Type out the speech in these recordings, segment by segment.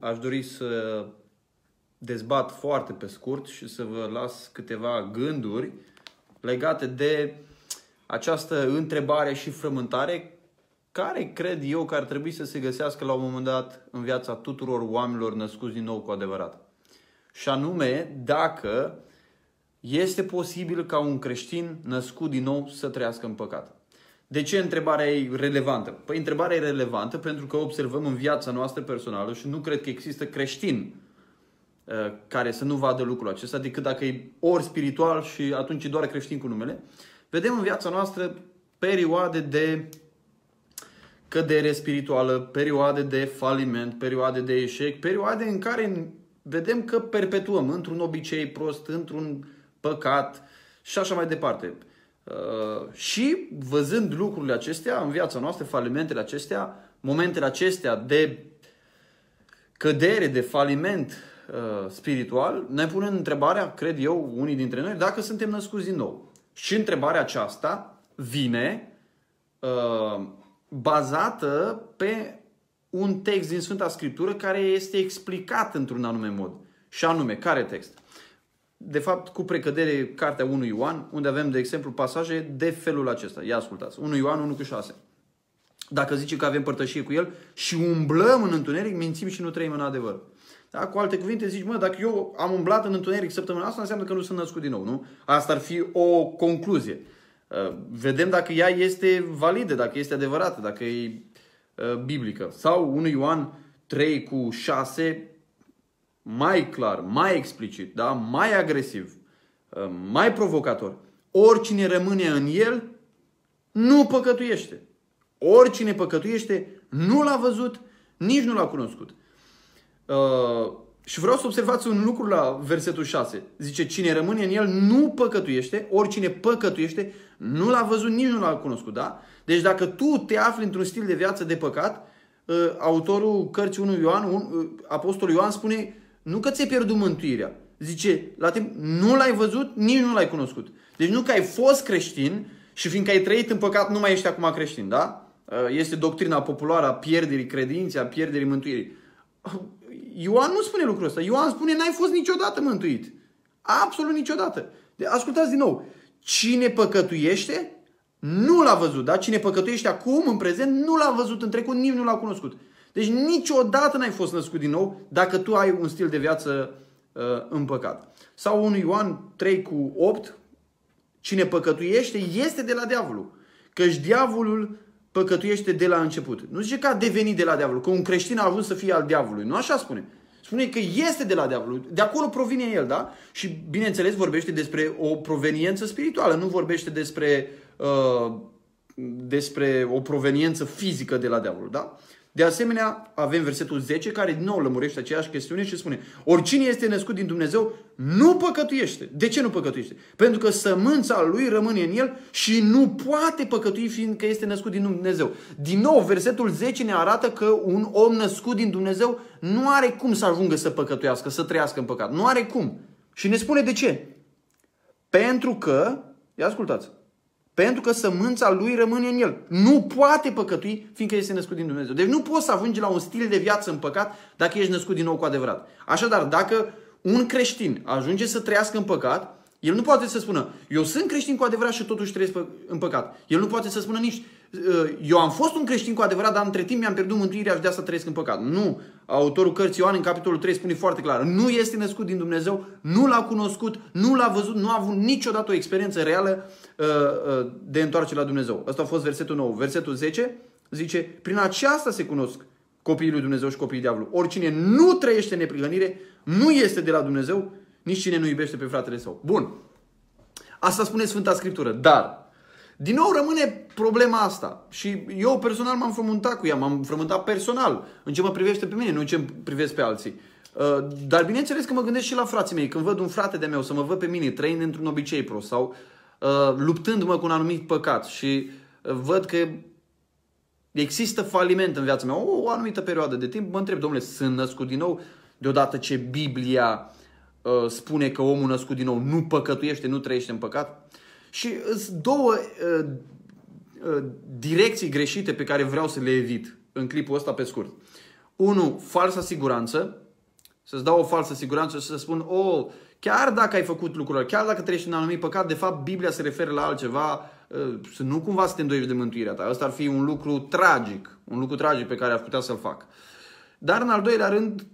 Aș dori să dezbat foarte pe scurt și să vă las câteva gânduri legate de această întrebare și frământare care cred eu că ar trebui să se găsească la un moment dat în viața tuturor oamenilor născuți din nou cu adevărat. Și anume, dacă este posibil ca un creștin născut din nou să trăiască în păcat. De ce întrebarea e relevantă? Păi întrebarea e relevantă pentru că observăm în viața noastră personală și nu cred că există creștin uh, care să nu vadă lucrul acesta, decât dacă e ori spiritual și atunci doar creștin cu numele. Vedem în viața noastră perioade de cădere spirituală, perioade de faliment, perioade de eșec, perioade în care vedem că perpetuăm într-un obicei prost, într-un păcat și așa mai departe. Uh, și văzând lucrurile acestea în viața noastră, falimentele acestea, momentele acestea de cădere, de faliment uh, spiritual, ne punem întrebarea, cred eu, unii dintre noi, dacă suntem născuți din nou. Și întrebarea aceasta vine uh, bazată pe un text din Sfânta Scriptură care este explicat într-un anume mod. Și anume, care text? De fapt, cu precădere, cartea 1 Ioan, unde avem, de exemplu, pasaje de felul acesta. Ia ascultați. 1 Ioan 1 cu 6. Dacă zice că avem părtășie cu El și umblăm în întuneric, mințim și nu trăim în adevăr. Da? Cu alte cuvinte zici, mă, dacă eu am umblat în întuneric săptămâna asta, înseamnă că nu sunt născut din nou, nu? Asta ar fi o concluzie. Uh, vedem dacă ea este validă, dacă este adevărată, dacă e uh, biblică. Sau 1 Ioan 3 cu 6 mai clar, mai explicit, da? mai agresiv, uh, mai provocator. Oricine rămâne în el, nu păcătuiește. Oricine păcătuiește, nu l-a văzut, nici nu l-a cunoscut. Uh, și vreau să observați un lucru la versetul 6. Zice, cine rămâne în el nu păcătuiește, oricine păcătuiește, nu l-a văzut, nici nu l-a cunoscut. Da? Deci dacă tu te afli într-un stil de viață de păcat, uh, autorul cărții 1 Ioan, un, uh, apostolul Ioan spune, nu că ți-ai pierdut mântuirea. Zice, la timp, nu l-ai văzut, nici nu l-ai cunoscut. Deci nu că ai fost creștin și fiindcă ai trăit în păcat, nu mai ești acum creștin, da? Uh, este doctrina populară a pierderii credinței, a pierderii mântuirii. Uh, Ioan nu spune lucrul ăsta. Ioan spune, n-ai fost niciodată mântuit. Absolut niciodată. De, ascultați din nou. Cine păcătuiește, nu l-a văzut, da? Cine păcătuiește acum, în prezent, nu l-a văzut în trecut, nici nu l-a cunoscut. Deci niciodată n-ai fost născut din nou dacă tu ai un stil de viață uh, în păcat. Sau 1 Ioan 3 cu 8, cine păcătuiește este de la diavolul. Căci diavolul păcătuiește de la început. Nu zice că a devenit de la diavolul, că un creștin a avut să fie al diavolului. Nu așa spune. Spune că este de la diavolul. De acolo provine el, da? Și bineînțeles vorbește despre o proveniență spirituală, nu vorbește despre, uh, despre o proveniență fizică de la diavolul, da? De asemenea, avem versetul 10 care din nou lămurește aceeași chestiune și spune Oricine este născut din Dumnezeu nu păcătuiește. De ce nu păcătuiește? Pentru că sămânța lui rămâne în el și nu poate păcătui fiindcă este născut din Dumnezeu. Din nou, versetul 10 ne arată că un om născut din Dumnezeu nu are cum să ajungă să păcătuiască, să trăiască în păcat. Nu are cum. Și ne spune de ce. Pentru că, ia ascultați, pentru că sămânța lui rămâne în el. Nu poate păcătui, fiindcă este născut din Dumnezeu. Deci nu poți să ajungi la un stil de viață în păcat dacă ești născut din nou cu adevărat. Așadar, dacă un creștin ajunge să trăiască în păcat, el nu poate să spună, eu sunt creștin cu adevărat și totuși trăiesc în păcat. El nu poate să spună nici, uh, eu am fost un creștin cu adevărat, dar între timp mi-am pierdut mântuirea și de asta trăiesc în păcat. Nu. Autorul cărții Ioan în capitolul 3 spune foarte clar, nu este născut din Dumnezeu, nu l-a cunoscut, nu l-a văzut, nu a avut niciodată o experiență reală uh, uh, de întoarcere la Dumnezeu. Asta a fost versetul 9. Versetul 10 zice, prin aceasta se cunosc copiii lui Dumnezeu și copiii diavolului. Oricine nu trăiește în neprihănire, nu este de la Dumnezeu, nici cine nu iubește pe fratele său. Bun. Asta spune Sfânta Scriptură. Dar, din nou rămâne problema asta. Și eu personal m-am frământat cu ea, m-am frământat personal, în ce mă privește pe mine, nu în ce privesc pe alții. Uh, dar bineînțeles că mă gândesc și la frații mei. Când văd un frate de meu să mă văd pe mine trăind într-un obicei prost sau uh, luptându-mă cu un anumit păcat și uh, văd că există faliment în viața mea, o, o anumită perioadă de timp, mă întreb, domnule, sunt născut din nou? Deodată ce Biblia uh, spune că omul născut din nou nu păcătuiește, nu trăiește în păcat? Și sunt două uh, uh, direcții greșite pe care vreau să le evit în clipul ăsta pe scurt. unu, falsa siguranță, să-ți dau o falsă siguranță și să spun, oh, chiar dacă ai făcut lucrurile, chiar dacă treci în anumit păcat, de fapt Biblia se referă la altceva, uh, să nu cumva să te îndoiești de mântuirea ta. Asta ar fi un lucru tragic, un lucru tragic pe care ar putea să-l fac. Dar în al doilea rând,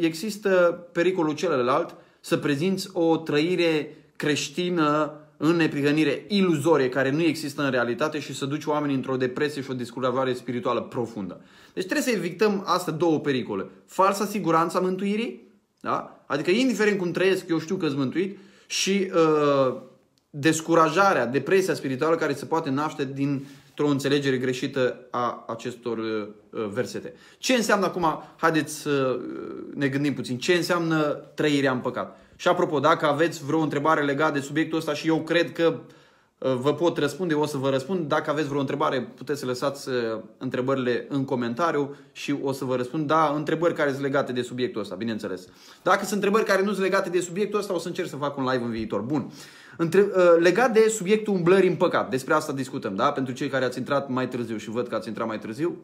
există pericolul celălalt să prezinți o trăire creștină în neprihănire iluzorie care nu există în realitate și să duci oamenii într-o depresie și o descurajare spirituală profundă. Deci trebuie să evităm astea două pericole. Falsa siguranță a mântuirii, da? adică indiferent cum trăiesc, eu știu că sunt mântuit, și uh, descurajarea, depresia spirituală care se poate naște dintr-o înțelegere greșită a acestor uh, versete. Ce înseamnă acum, haideți să uh, ne gândim puțin, ce înseamnă trăirea în păcat? Și apropo, dacă aveți vreo întrebare legată de subiectul ăsta și eu cred că uh, vă pot răspunde, o să vă răspund. Dacă aveți vreo întrebare, puteți să lăsați uh, întrebările în comentariu și o să vă răspund. Da, întrebări care sunt legate de subiectul ăsta, bineînțeles. Dacă sunt întrebări care nu sunt legate de subiectul ăsta, o să încerc să fac un live în viitor. Bun. Între, uh, legat de subiectul umblării în păcat, despre asta discutăm, da? Pentru cei care ați intrat mai târziu și văd că ați intrat mai târziu,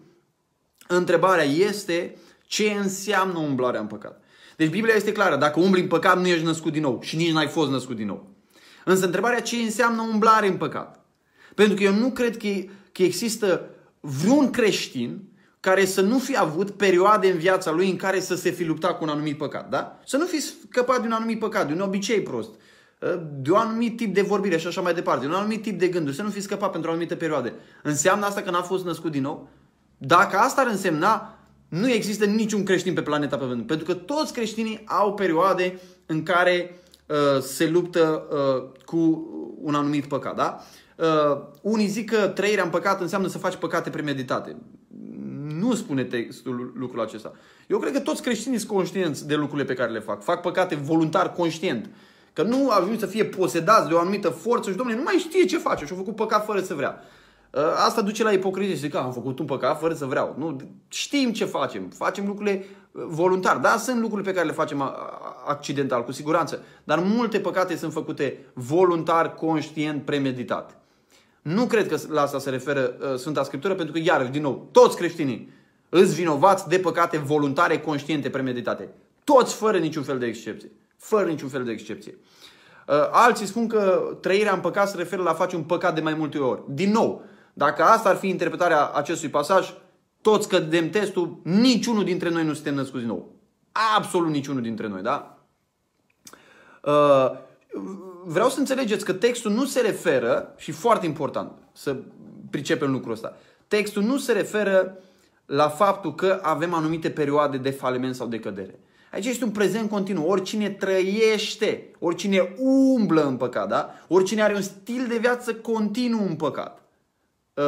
întrebarea este ce înseamnă umblarea în păcat. Deci Biblia este clară. Dacă umbli în păcat, nu ești născut din nou și nici n-ai fost născut din nou. Însă întrebarea ce înseamnă umblare în păcat? Pentru că eu nu cred că, că există vreun creștin care să nu fi avut perioade în viața lui în care să se fi luptat cu un anumit păcat. Da? Să nu fi scăpat de un anumit păcat, de un obicei prost, de un anumit tip de vorbire și așa mai departe, de un anumit tip de gânduri, să nu fi scăpat pentru o anumită perioadă. Înseamnă asta că n-a fost născut din nou? Dacă asta ar însemna, nu există niciun creștin pe planeta pe Pământ. Pentru că toți creștinii au perioade în care uh, se luptă uh, cu un anumit păcat. Da? Uh, unii zic că trăirea în păcat înseamnă să faci păcate premeditate. Nu spune textul lucrul acesta. Eu cred că toți creștinii sunt conștienți de lucrurile pe care le fac. Fac păcate voluntar, conștient. Că nu ajung să fie posedați de o anumită forță și, domnule, nu mai știe ce face și a făcut păcat fără să vrea. Ă, asta duce la ipocrizie și zic că am făcut un păcat fără să vreau. Nu, știm ce facem. Facem lucrurile ă, voluntar. Da, sunt lucruri pe care le facem accidental, cu siguranță. Dar multe păcate sunt făcute voluntar, conștient, premeditat. Nu cred că la asta se referă uh, Sfânta Scriptură, pentru că, iarăși, din nou, toți creștinii îți vinovați de păcate voluntare, conștiente, premeditate. Toți, fără niciun fel de excepție. Fără niciun fel de excepție. Uh, alții spun că trăirea în păcat se referă la a face un păcat de mai multe ori. Din nou, dacă asta ar fi interpretarea acestui pasaj, toți cădem testul, niciunul dintre noi nu suntem născuți din nou. Absolut niciunul dintre noi, da? Uh, vreau să înțelegeți că textul nu se referă, și foarte important să pricepem lucrul ăsta, textul nu se referă la faptul că avem anumite perioade de faliment sau de cădere. Aici este un prezent continuu. Oricine trăiește, oricine umblă în păcat, da? oricine are un stil de viață continuu în păcat, Uh,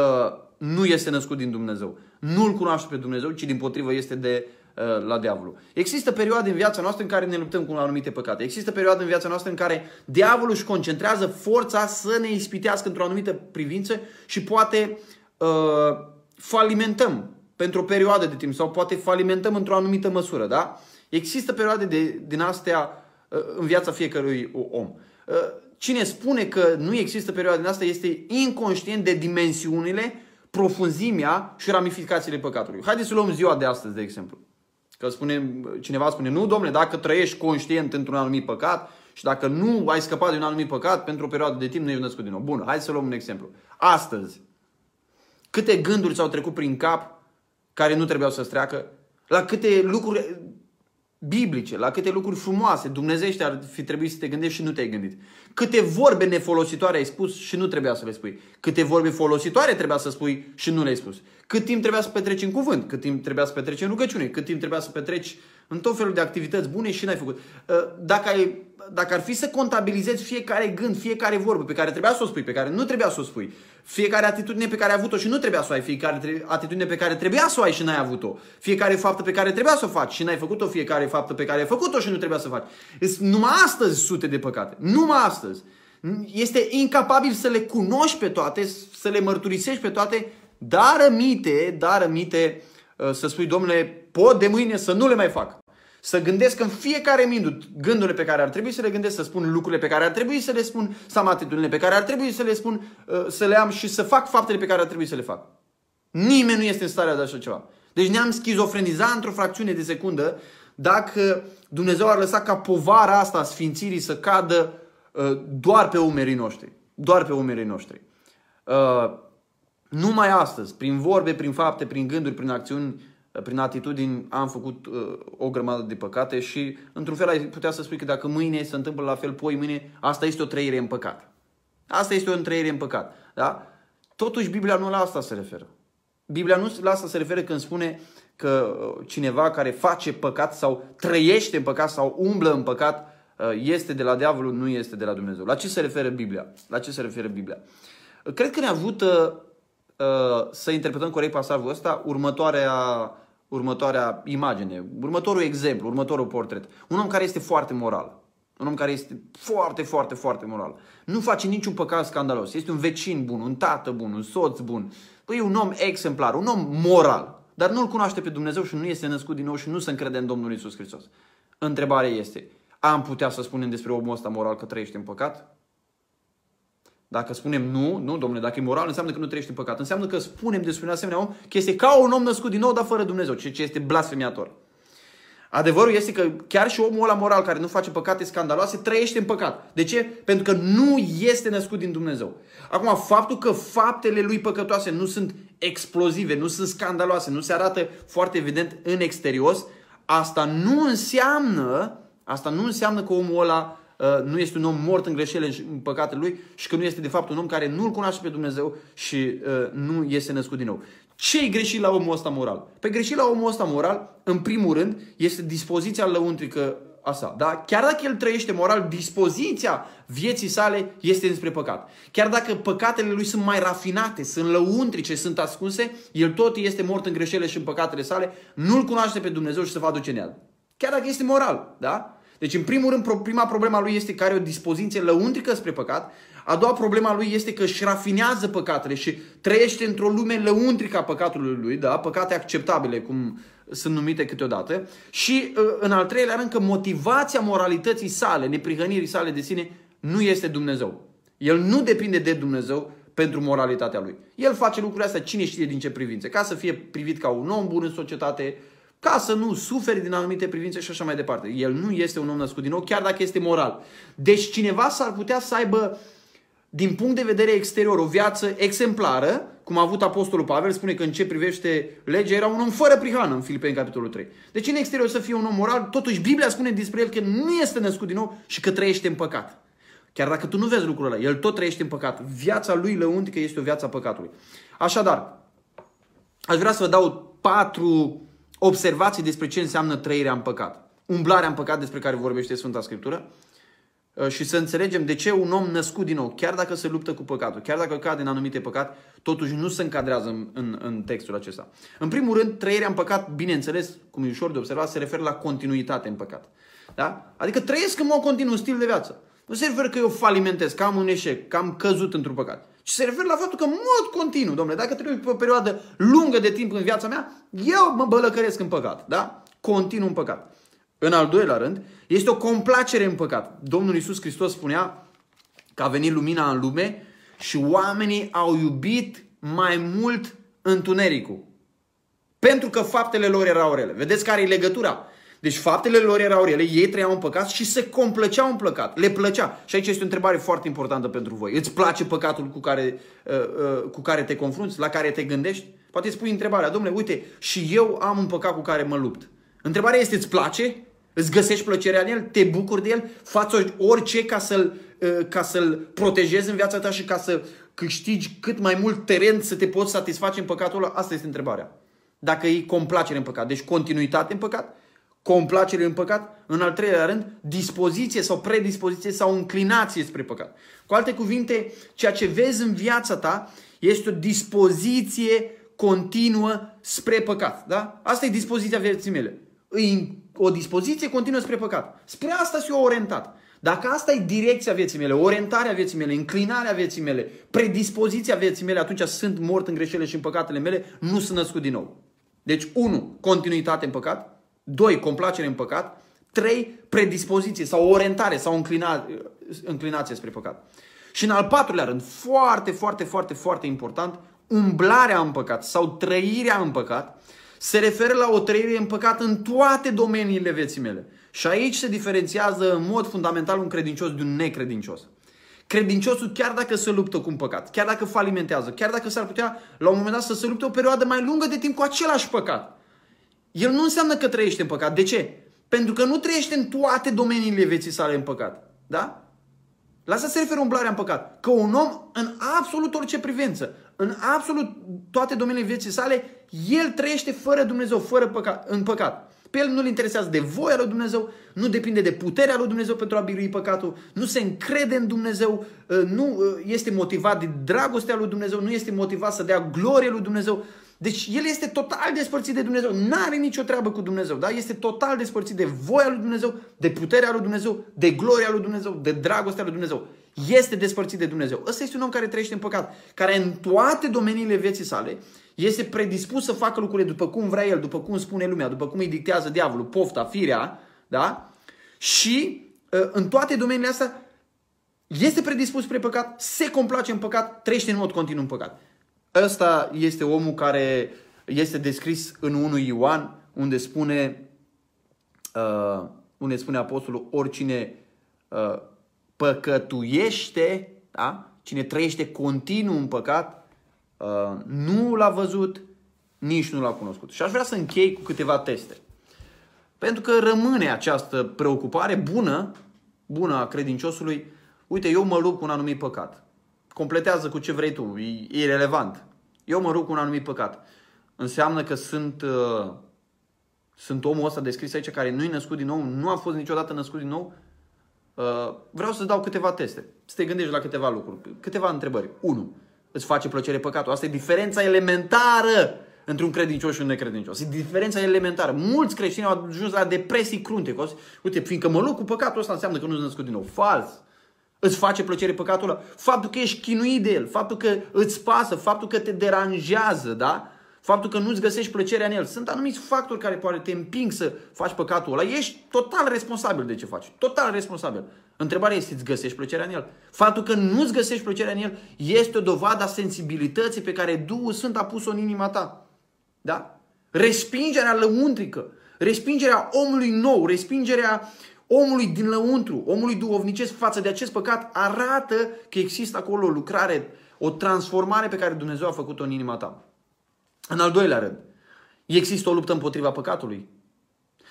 nu este născut din Dumnezeu. Nu-L cunoaște pe Dumnezeu, ci din potrivă este de uh, la diavolul. Există perioade în viața noastră în care ne luptăm cu anumite păcate. Există perioade în viața noastră în care diavolul își concentrează forța să ne ispitească într-o anumită privință și poate uh, falimentăm pentru o perioadă de timp sau poate falimentăm într-o anumită măsură. Da? Există perioade de, din astea uh, în viața fiecărui om. Uh, Cine spune că nu există perioada din asta este inconștient de dimensiunile, profunzimea și ramificațiile păcatului. Haideți să luăm ziua de astăzi, de exemplu. Că spune, cineva spune, nu, domnule, dacă trăiești conștient într-un anumit păcat și dacă nu ai scăpat de un anumit păcat, pentru o perioadă de timp nu ești născut din nou. Bun, hai să luăm un exemplu. Astăzi, câte gânduri ți-au trecut prin cap care nu trebuiau să-ți treacă? La câte lucruri biblice, la câte lucruri frumoase, dumnezeiește ar fi trebuit să te gândești și nu te-ai gândit. Câte vorbe nefolositoare ai spus și nu trebuia să le spui. Câte vorbe folositoare trebuia să spui și nu le-ai spus. Cât timp trebuia să petreci în cuvânt, cât timp trebuia să petreci în rugăciune, cât timp trebuia să petreci în tot felul de activități bune și n-ai făcut. Uh, dacă, ai, dacă ar fi să contabilizezi fiecare gând, fiecare vorbă pe care trebuia să o spui, pe care nu trebuia să o spui, fiecare atitudine pe care ai avut-o și nu trebuia să o ai, fiecare atitudine pe care trebuia să o ai și n-ai avut-o, fiecare faptă pe care trebuia să o faci și n-ai făcut-o, fiecare faptă pe care ai făcut-o și nu trebuia să o faci. Numai astăzi sute de păcate. Numai astăzi. Este incapabil să le cunoști pe toate, să le mărturisești pe toate, dar rămite, dar rămite uh, să spui, domnule, pot de mâine să nu le mai fac. Să gândesc în fiecare minut gândurile pe care ar trebui să le gândesc, să spun lucrurile pe care ar trebui să le spun, să am atitudinile pe care ar trebui să le spun, uh, să le am și să fac faptele pe care ar trebui să le fac. Nimeni nu este în starea de așa ceva. Deci ne-am schizofrenizat într-o fracțiune de secundă dacă Dumnezeu ar lăsa ca povara asta a sfințirii să cadă uh, doar pe umerii noștri. Doar pe umerii noștri. Uh, numai astăzi, prin vorbe, prin fapte, prin gânduri, prin acțiuni, uh, prin atitudini, am făcut uh, o grămadă de păcate și, într-un fel, ai putea să spui că dacă mâine se întâmplă la fel, poi mâine, asta este o trăire în păcat. Asta este o trăire în păcat. Da? Totuși, Biblia nu la asta se referă. Biblia nu la asta se referă când spune că uh, cineva care face păcat sau trăiește în păcat sau umblă în păcat uh, este de la diavolul, nu este de la Dumnezeu. La ce se referă Biblia? La ce se referă Biblia? Cred că ne ajută uh, să interpretăm corect pasajul ăsta următoarea, următoarea imagine, următorul exemplu, următorul portret. Un om care este foarte moral. Un om care este foarte, foarte, foarte moral. Nu face niciun păcat scandalos. Este un vecin bun, un tată bun, un soț bun. Păi e un om exemplar, un om moral. Dar nu-L cunoaște pe Dumnezeu și nu este născut din nou și nu se încrede în Domnul Isus Hristos. Întrebarea este, am putea să spunem despre omul ăsta moral că trăiește în păcat? Dacă spunem nu, nu, domnule, dacă e moral, înseamnă că nu trăiește în păcat. Înseamnă că spunem despre un asemenea om că este ca un om născut din nou, dar fără Dumnezeu, ceea ce este blasfemiator. Adevărul este că chiar și omul ăla moral care nu face păcate scandaloase trăiește în păcat. De ce? Pentru că nu este născut din Dumnezeu. Acum, faptul că faptele lui păcătoase nu sunt explozive, nu sunt scandaloase, nu se arată foarte evident în exterior, asta nu înseamnă, asta nu înseamnă că omul ăla uh, nu este un om mort în greșelile și în păcatele lui și că nu este de fapt un om care nu-L cunoaște pe Dumnezeu și uh, nu este născut din nou. Ce e greșit la omul ăsta moral? Pe greșit la omul ăsta moral, în primul rând, este dispoziția lăuntrică a sa. Da? Chiar dacă el trăiește moral, dispoziția vieții sale este despre păcat. Chiar dacă păcatele lui sunt mai rafinate, sunt lăuntrice, sunt ascunse, el tot este mort în greșelile și în păcatele sale, nu-L cunoaște pe Dumnezeu și se va duce în el. Chiar dacă este moral. Da? Deci, în primul rând, prima problema lui este că are o dispoziție lăuntrică spre păcat. A doua problema lui este că își rafinează păcatele și trăiește într-o lume lăuntrică a păcatului lui, da? păcate acceptabile, cum sunt numite câteodată. Și, uh, în al treilea rând, că motivația moralității sale, neprihănirii sale de sine, nu este Dumnezeu. El nu depinde de Dumnezeu pentru moralitatea lui. El face lucrurile astea, cine știe din ce privințe, ca să fie privit ca un om bun în societate, ca să nu suferi din anumite privințe și așa mai departe. El nu este un om născut din nou, chiar dacă este moral. Deci cineva s-ar putea să aibă, din punct de vedere exterior, o viață exemplară, cum a avut Apostolul Pavel, spune că în ce privește legea era un om fără prihană în Filipeni, capitolul 3. Deci în exterior să fie un om moral, totuși Biblia spune despre el că nu este născut din nou și că trăiește în păcat. Chiar dacă tu nu vezi lucrul ăla, el tot trăiește în păcat. Viața lui lăuntică este o viață a păcatului. Așadar, aș vrea să vă dau patru observații despre ce înseamnă trăirea în păcat. Umblarea în păcat despre care vorbește Sfânta Scriptură uh, și să înțelegem de ce un om născut din nou, chiar dacă se luptă cu păcatul, chiar dacă cade în anumite păcat, totuși nu se încadrează în, în, în textul acesta. În primul rând, trăirea în păcat, bineînțeles, cum e ușor de observat, se referă la continuitate în păcat. Da? Adică trăiesc în mod continuu un stil de viață. Nu se referă că eu falimentez, că am un eșec, că am căzut într-un păcat. Ci se referă la faptul că în mod continuu, domnule, dacă trebuie pe o perioadă lungă de timp în viața mea, eu mă bălăcăresc în păcat. Da? Continuu în păcat. În al doilea rând, este o complacere în păcat. Domnul Iisus Hristos spunea că a venit lumina în lume și oamenii au iubit mai mult întunericul. Pentru că faptele lor erau rele. Vedeți care e legătura? Deci faptele lor erau rele, ei trăiau în păcat și se complăceau în păcat. Le plăcea. Și aici este o întrebare foarte importantă pentru voi. Îți place păcatul cu care, uh, uh, cu care te confrunți, la care te gândești? Poate îți pui întrebarea, domnule, uite, și eu am un păcat cu care mă lupt. Întrebarea este, îți place? Îți găsești plăcerea în el? Te bucuri de el? Faci orice ca să-l, uh, ca să-l protejezi în viața ta și ca să câștigi cât mai mult teren să te poți satisface în păcatul ăla? Asta este întrebarea. Dacă e complacere în păcat. Deci continuitate în păcat complacere în păcat, în al treilea rând, dispoziție sau predispoziție sau înclinație spre păcat. Cu alte cuvinte, ceea ce vezi în viața ta este o dispoziție continuă spre păcat. Da? Asta e dispoziția vieții mele. E o dispoziție continuă spre păcat. Spre asta sunt eu orientat. Dacă asta e direcția vieții mele, orientarea vieții mele, înclinarea vieții mele, predispoziția vieții mele, atunci sunt mort în greșelile și în păcatele mele, nu sunt născut din nou. Deci, unu, continuitate în păcat. 2. Complacere în păcat. 3. Predispoziție sau orientare sau înclina, înclinație spre păcat. Și în al patrulea rând, foarte, foarte, foarte, foarte important, umblarea în păcat sau trăirea în păcat se referă la o trăire în păcat în toate domeniile vieții mele. Și aici se diferențiază în mod fundamental un credincios de un necredincios. Credinciosul, chiar dacă se luptă cu un păcat, chiar dacă falimentează, chiar dacă s-ar putea la un moment dat să se lupte o perioadă mai lungă de timp cu același păcat, el nu înseamnă că trăiește în păcat. De ce? Pentru că nu trăiește în toate domeniile vieții sale în păcat. Da? La asta se referă umblarea în păcat. Că un om, în absolut orice privință, în absolut toate domeniile vieții sale, el trăiește fără Dumnezeu, fără păcat, în păcat. Pe el nu-l interesează de voia lui Dumnezeu, nu depinde de puterea lui Dumnezeu pentru a birui păcatul, nu se încrede în Dumnezeu, ă, nu ă, este motivat de dragostea lui Dumnezeu, nu este motivat să dea glorie lui Dumnezeu. Deci el este total despărțit de Dumnezeu, nu are nicio treabă cu Dumnezeu, da? este total despărțit de voia lui Dumnezeu, de puterea lui Dumnezeu, de gloria lui Dumnezeu, de dragostea lui Dumnezeu. Este despărțit de Dumnezeu. Ăsta este un om care trăiește în păcat, care în toate domeniile vieții sale este predispus să facă lucrurile după cum vrea el, după cum spune lumea, după cum îi dictează diavolul, pofta, firea, da? Și ă, în toate domeniile astea este predispus spre păcat, se complace în păcat, trăiește în mod continuu în păcat. Ăsta este omul care este descris în 1 Ioan, unde spune, uh, unde spune apostolul, oricine uh, păcătuiește, da? cine trăiește continuu în păcat, uh, nu l-a văzut, nici nu l-a cunoscut. Și aș vrea să închei cu câteva teste. Pentru că rămâne această preocupare bună, bună a credinciosului, uite, eu mă lupt cu un anumit păcat. Completează cu ce vrei tu, e irrelevant. Eu mă rog cu un anumit păcat. Înseamnă că sunt, uh, sunt omul ăsta descris aici care nu-i născut din nou, nu a fost niciodată născut din nou. Uh, vreau să dau câteva teste, să te gândești la câteva lucruri, câteva întrebări. 1. Îți face plăcere păcatul. Asta e diferența elementară între un credincios și un necredincios. E diferența elementară. Mulți creștini au ajuns la depresii crunte. Uite, fiindcă mă lupt cu păcatul ăsta înseamnă că nu sunt născut din nou. Fals. Îți face plăcere păcatul ăla. Faptul că ești chinuit de el, faptul că îți pasă, faptul că te deranjează, da? Faptul că nu-ți găsești plăcerea în el. Sunt anumiți factori care poate te împing să faci păcatul ăla. Ești total responsabil de ce faci. Total responsabil. Întrebarea este, îți găsești plăcerea în el? Faptul că nu-ți găsești plăcerea în el este o dovadă a sensibilității pe care Duhul Sfânt a pus-o în inima ta. Da? Respingerea lăuntrică, respingerea omului nou, respingerea omului din lăuntru, omului duhovnicesc față de acest păcat arată că există acolo o lucrare, o transformare pe care Dumnezeu a făcut-o în inima ta. În al doilea rând, există o luptă împotriva păcatului.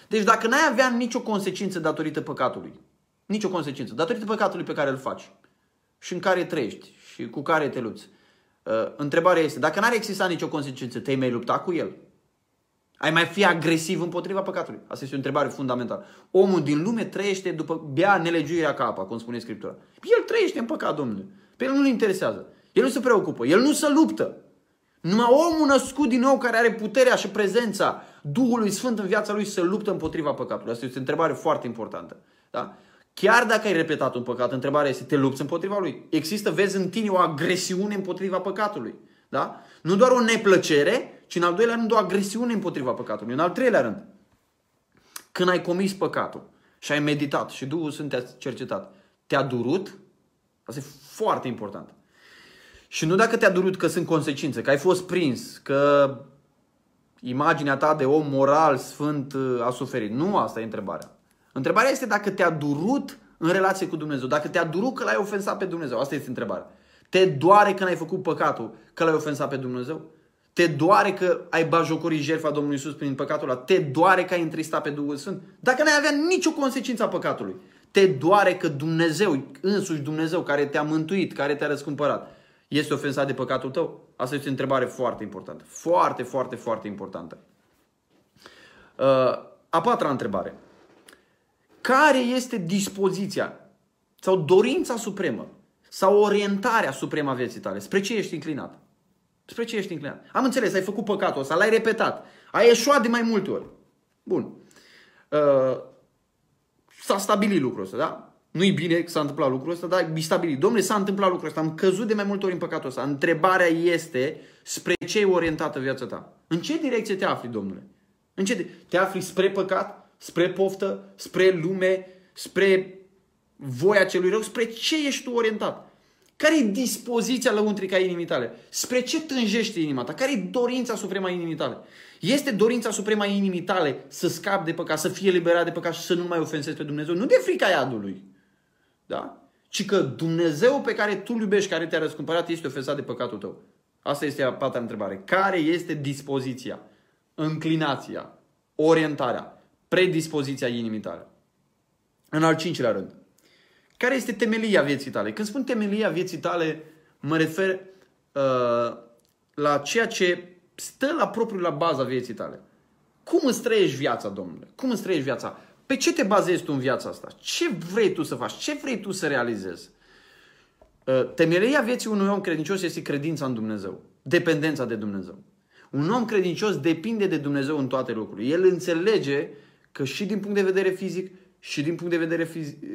Deci dacă n-ai avea nicio consecință datorită păcatului, nicio consecință, datorită păcatului pe care îl faci și în care trăiești și cu care te lupți, uh, întrebarea este, dacă n-ar exista nicio consecință, te-ai mai lupta cu el? Ai mai fi agresiv împotriva păcatului? Asta este o întrebare fundamentală. Omul din lume trăiește după bea nelegiuirea ca apa, cum spune Scriptura. El trăiește în păcat, domnule. Pe el nu-l interesează. El nu se preocupă. El nu se luptă. Numai omul născut din nou care are puterea și prezența Duhului Sfânt în viața lui să luptă împotriva păcatului. Asta este o întrebare foarte importantă. Da? Chiar dacă ai repetat un păcat, întrebarea este, te lupți împotriva lui? Există, vezi în tine o agresiune împotriva păcatului. Da? Nu doar o neplăcere, ci în al doilea rând o agresiune împotriva păcatului. În al treilea rând, când ai comis păcatul și ai meditat și Duhul Sfânt te-a cercetat, te-a durut? Asta e foarte important. Și nu dacă te-a durut că sunt consecințe, că ai fost prins, că imaginea ta de om moral, sfânt a suferit. Nu asta e întrebarea. Întrebarea este dacă te-a durut în relație cu Dumnezeu, dacă te-a durut că l-ai ofensat pe Dumnezeu. Asta este întrebarea. Te doare când ai făcut păcatul, că l-ai ofensat pe Dumnezeu? Te doare că ai bajocorit jertfa Domnului Isus prin păcatul ăla? Te doare că ai întristat pe Duhul Sfânt? Dacă n-ai avea nicio consecință a păcatului, te doare că Dumnezeu, însuși Dumnezeu care te-a mântuit, care te-a răscumpărat, este ofensat de păcatul tău? Asta este o întrebare foarte importantă. Foarte, foarte, foarte importantă. Uh, a patra întrebare. Care este dispoziția sau dorința supremă sau orientarea supremă a vieții tale? Spre ce ești înclinat? Spre ce ești înclinat? Am înțeles, ai făcut păcatul ăsta, l-ai repetat. Ai eșuat de mai multe ori. Bun. Uh, s-a stabilit lucrul ăsta, da? Nu-i bine că s-a întâmplat lucrul ăsta, dar e stabilit. Domnule, s-a întâmplat lucrul ăsta, am căzut de mai multe ori în păcatul ăsta. Întrebarea este spre ce e orientată viața ta? În ce direcție te afli, domnule? În ce te afli spre păcat, spre poftă, spre lume, spre voia celui rău? Spre ce ești tu orientat? Care e dispoziția lăuntrică a inimii tale? Spre ce tânjește inima ta? Care e dorința suprema a inimii tale? Este dorința suprema a inimii tale să scapi de păcat, să fie liberat de păcat și să nu mai ofensezi pe Dumnezeu? Nu de frica iadului. Da? Ci că Dumnezeu pe care tu îl iubești, care te-a răscumpărat, este ofensat de păcatul tău. Asta este a patra întrebare. Care este dispoziția, înclinația, orientarea, predispoziția inimii tale? În al cincilea rând, care este temelia vieții tale? Când spun temelia vieții tale, mă refer uh, la ceea ce stă la propriu la baza vieții tale. Cum îți trăiești viața, domnule? Cum îți trăiești viața? Pe ce te bazezi tu în viața asta? Ce vrei tu să faci? Ce vrei tu să realizezi? Uh, temelia vieții unui om credincios este credința în Dumnezeu. Dependența de Dumnezeu. Un om credincios depinde de Dumnezeu în toate lucrurile. El înțelege că și din punct de vedere fizic și din punct de vedere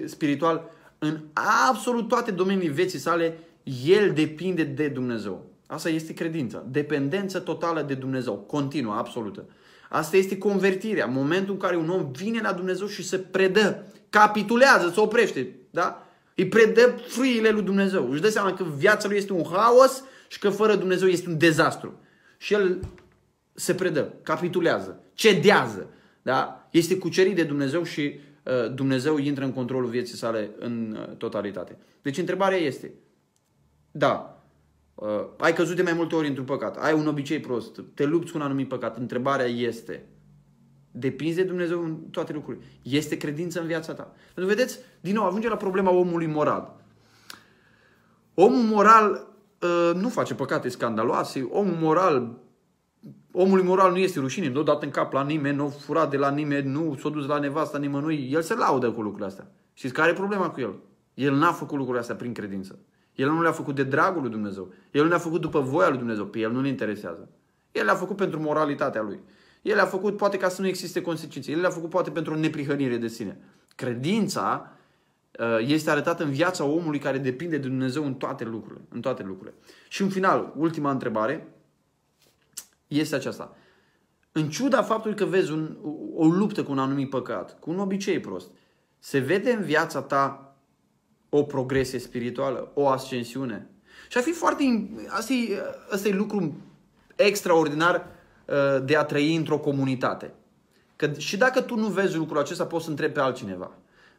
spiritual în absolut toate domeniile vieții sale, el depinde de Dumnezeu. Asta este credința. Dependență totală de Dumnezeu. Continuă, absolută. Asta este convertirea. Momentul în care un om vine la Dumnezeu și se predă, capitulează, se oprește. Da? Îi predă frâile lui Dumnezeu. Își dă seama că viața lui este un haos și că fără Dumnezeu este un dezastru. Și el se predă, capitulează, cedează. Da? Este cucerit de Dumnezeu și Uh, Dumnezeu intră în controlul vieții sale în uh, totalitate. Deci întrebarea este, da, uh, ai căzut de mai multe ori într-un păcat, ai un obicei prost, te lupți cu un anumit păcat, întrebarea este, depinzi de Dumnezeu în toate lucrurile. Este credință în viața ta. Pentru vedeți, din nou, ajunge la problema omului moral. Omul moral uh, nu face păcate scandaloase, omul moral omului moral nu este rușine, nu a dat în cap la nimeni, nu a furat de la nimeni, nu s-a dus la nevasta nimănui, el se laudă cu lucrurile astea. Știți care e problema cu el? El n-a făcut lucrurile astea prin credință. El nu le-a făcut de dragul lui Dumnezeu. El nu le-a făcut după voia lui Dumnezeu. Pe el nu-l interesează. El le-a făcut pentru moralitatea lui. El le-a făcut poate ca să nu existe consecințe. El le-a făcut poate pentru o neprihănire de sine. Credința uh, este arătată în viața omului care depinde de Dumnezeu în toate lucrurile. În toate lucrurile. Și în final, ultima întrebare este aceasta. În ciuda faptului că vezi un, o luptă cu un anumit păcat, cu un obicei prost, se vede în viața ta o progresie spirituală, o ascensiune. Și ar fi foarte... Asta e, asta e lucru extraordinar uh, de a trăi într-o comunitate. Că și dacă tu nu vezi lucrul acesta, poți să întrebi pe altcineva.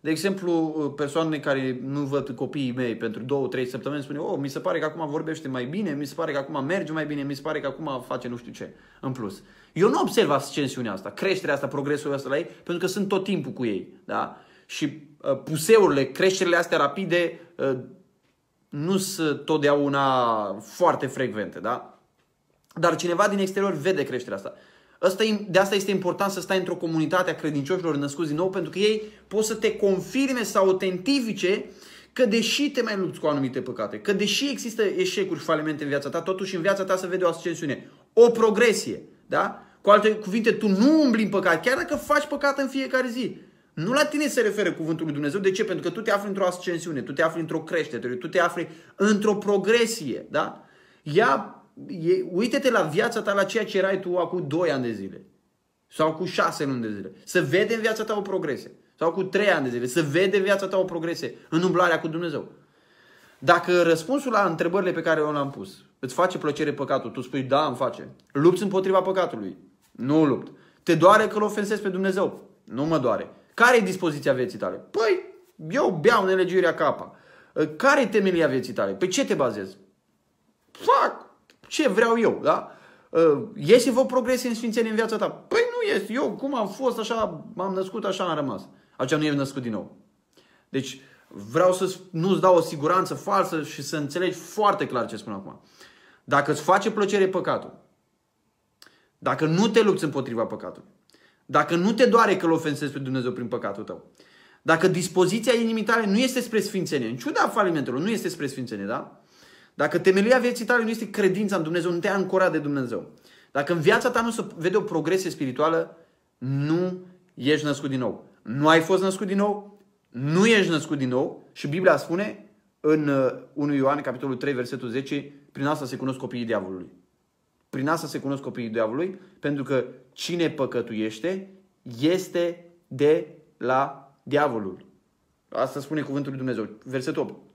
De exemplu, persoanele care nu văd copiii mei pentru două, trei săptămâni spune, oh, mi se pare că acum vorbește mai bine, mi se pare că acum merge mai bine, mi se pare că acum face nu știu ce în plus. Eu nu observ ascensiunea asta, creșterea asta, progresul ăsta la ei, pentru că sunt tot timpul cu ei. Da? Și uh, puseurile, creșterile astea rapide uh, nu sunt totdeauna foarte frecvente. Da? Dar cineva din exterior vede creșterea asta. Asta, de asta este important să stai într-o comunitate a credincioșilor născuți din nou, pentru că ei pot să te confirme sau autentifice că deși te mai lupți cu anumite păcate, că deși există eșecuri și falimente în viața ta, totuși în viața ta se vede o ascensiune, o progresie. Da? Cu alte cuvinte, tu nu umbli în păcat, chiar dacă faci păcat în fiecare zi. Nu la tine se referă cuvântul lui Dumnezeu. De ce? Pentru că tu te afli într-o ascensiune, tu te afli într-o creștere, tu te afli într-o progresie. Da? Ia uite-te la viața ta, la ceea ce erai tu acum 2 ani de zile. Sau cu 6 luni de zile. Să vede în viața ta o progresie. Sau cu 3 ani de zile. Să vede în viața ta o progresie în umblarea cu Dumnezeu. Dacă răspunsul la întrebările pe care eu le-am pus îți face plăcere păcatul, tu spui da, îmi face. Lupți împotriva păcatului. Nu lupt. Te doare că îl ofensezi pe Dumnezeu. Nu mă doare. Care e dispoziția vieții tale? Păi, eu beau nelegiuirea capa. Care e temelia vieții tale? Pe ce te bazezi? Fac ce vreau eu, da? Uh, iese vă progrese în sfințenie în viața ta? Păi nu este. Eu cum am fost așa, m-am născut, așa am rămas. Aceea nu e născut din nou. Deci vreau să nu-ți dau o siguranță falsă și să înțelegi foarte clar ce spun acum. Dacă îți face plăcere păcatul, dacă nu te lupți împotriva păcatului, dacă nu te doare că îl ofensezi pe Dumnezeu prin păcatul tău, dacă dispoziția inimii tale nu este spre sfințenie, în ciuda falimentelor, nu este spre sfințenie, da? Dacă temelia vieții tale nu este credința în Dumnezeu, nu te-a ancorat de Dumnezeu. Dacă în viața ta nu se vede o progresie spirituală, nu ești născut din nou. Nu ai fost născut din nou, nu ești născut din nou și Biblia spune în 1 uh, Ioan, capitolul 3, versetul 10, prin asta se cunosc copiii diavolului. Prin asta se cunosc copiii diavolului, pentru că cine păcătuiește este de la diavolul. Asta spune cuvântul lui Dumnezeu. Versetul 8.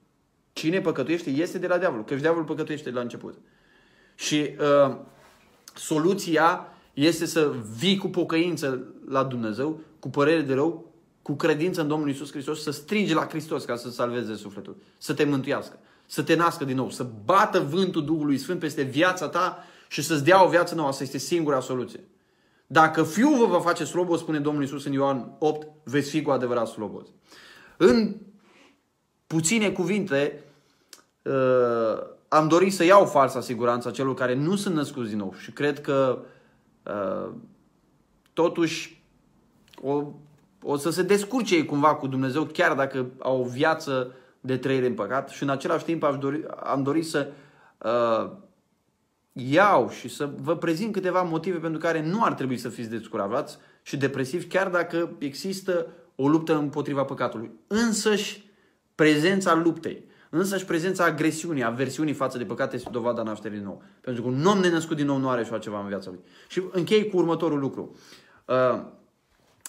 Cine păcătuiește este de la diavol, că și diavolul păcătuiește de la început. Și uh, soluția este să vii cu pocăință la Dumnezeu, cu părere de rău, cu credință în Domnul Isus Hristos, să strigi la Hristos ca să salveze sufletul, să te mântuiască, să te nască din nou, să bată vântul Duhului Sfânt peste viața ta și să-ți dea o viață nouă. Asta este singura soluție. Dacă Fiul vă va face slobos, spune Domnul Isus în Ioan 8, veți fi cu adevărat slobos. În puține cuvinte, uh, am dorit să iau falsa siguranță a celor care nu sunt născuți din nou și cred că uh, totuși o, o să se descurce ei cumva cu Dumnezeu chiar dacă au o viață de trăire în păcat și în același timp aș dori, am dorit să uh, iau și să vă prezint câteva motive pentru care nu ar trebui să fiți descurajați și depresivi chiar dacă există o luptă împotriva păcatului. Însăși prezența luptei, însăși prezența agresiunii, aversiunii față de păcat este dovada nașterii din nou. Pentru că un om nenăscut din nou nu are așa ceva în viața lui. Și închei cu următorul lucru. Uh,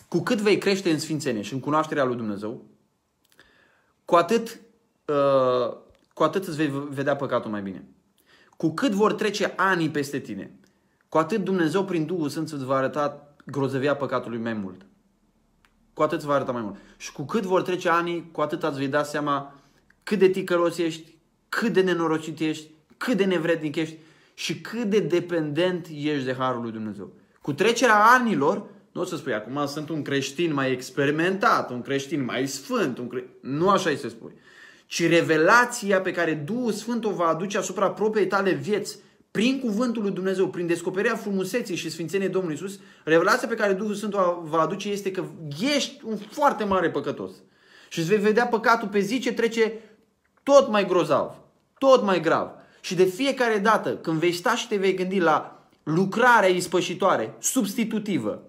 cu cât vei crește în sfințenie și în cunoașterea lui Dumnezeu, cu atât, uh, cu atât îți vei vedea păcatul mai bine. Cu cât vor trece ani peste tine, cu atât Dumnezeu prin Duhul Sfânt îți va arăta grozăvia păcatului mai mult. Cu atât îți va arăta mai mult. Și cu cât vor trece ani, cu atât îți vei da seama cât de ticălos ești, cât de nenorocit ești, cât de nevrednic ești și cât de dependent ești de Harul lui Dumnezeu. Cu trecerea anilor, nu o să spui, acum sunt un creștin mai experimentat, un creștin mai sfânt, un cre... nu așa îi se spui. Ci revelația pe care Duhul Sfânt o va aduce asupra propriei tale vieți, prin cuvântul lui Dumnezeu, prin descoperirea frumuseții și sfințeniei Domnului Isus, revelația pe care Duhul Sfânt o va aduce este că ești un foarte mare păcătos. Și îți vei vedea păcatul pe zi ce trece tot mai grozav, tot mai grav. Și de fiecare dată când vei sta și te vei gândi la lucrarea ispășitoare, substitutivă,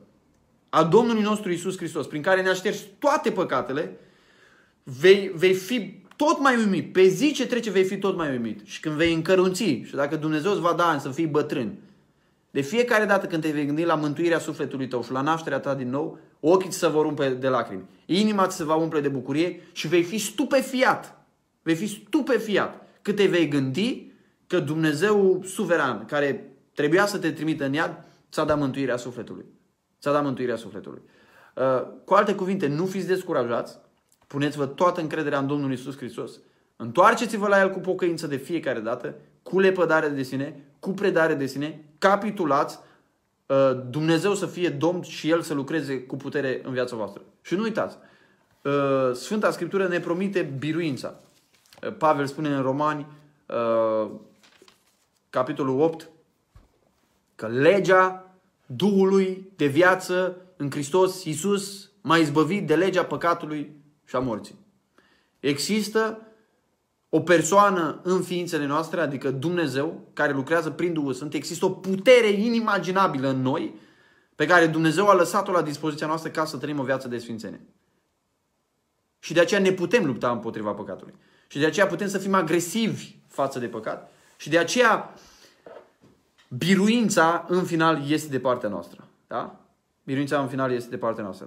a Domnului nostru Isus Hristos, prin care ne-a șters toate păcatele, vei, vei fi tot mai uimit. Pe zi ce trece vei fi tot mai uimit. Și când vei încărunți, și dacă Dumnezeu îți va da ani să fii bătrân, de fiecare dată când te vei gândi la mântuirea sufletului tău și la nașterea ta din nou, ochii ți se vor umple de lacrimi, inima ți se va umple de bucurie și vei fi stupefiat. Vei fi stupefiat cât te vei gândi că Dumnezeu suveran, care trebuia să te trimită în iad, ți-a dat mântuirea sufletului. Ți-a dat mântuirea sufletului. Uh, cu alte cuvinte, nu fiți descurajați, puneți-vă toată încrederea în Domnul Isus Hristos. Întoarceți-vă la El cu pocăință de fiecare dată, cu lepădare de sine, cu predare de sine, capitulați, uh, Dumnezeu să fie Domn și El să lucreze cu putere în viața voastră. Și nu uitați, uh, Sfânta Scriptură ne promite biruința. Pavel spune în Romani, capitolul 8, că legea Duhului de viață în Hristos Iisus m-a izbăvit de legea păcatului și a morții. Există o persoană în ființele noastre, adică Dumnezeu, care lucrează prin Duhul Sfânt, există o putere inimaginabilă în noi, pe care Dumnezeu a lăsat-o la dispoziția noastră ca să trăim o viață de sfințenie. Și de aceea ne putem lupta împotriva păcatului. Și de aceea putem să fim agresivi față de păcat. Și de aceea biruința în final este de partea noastră. Da? Biruința în final este de partea noastră.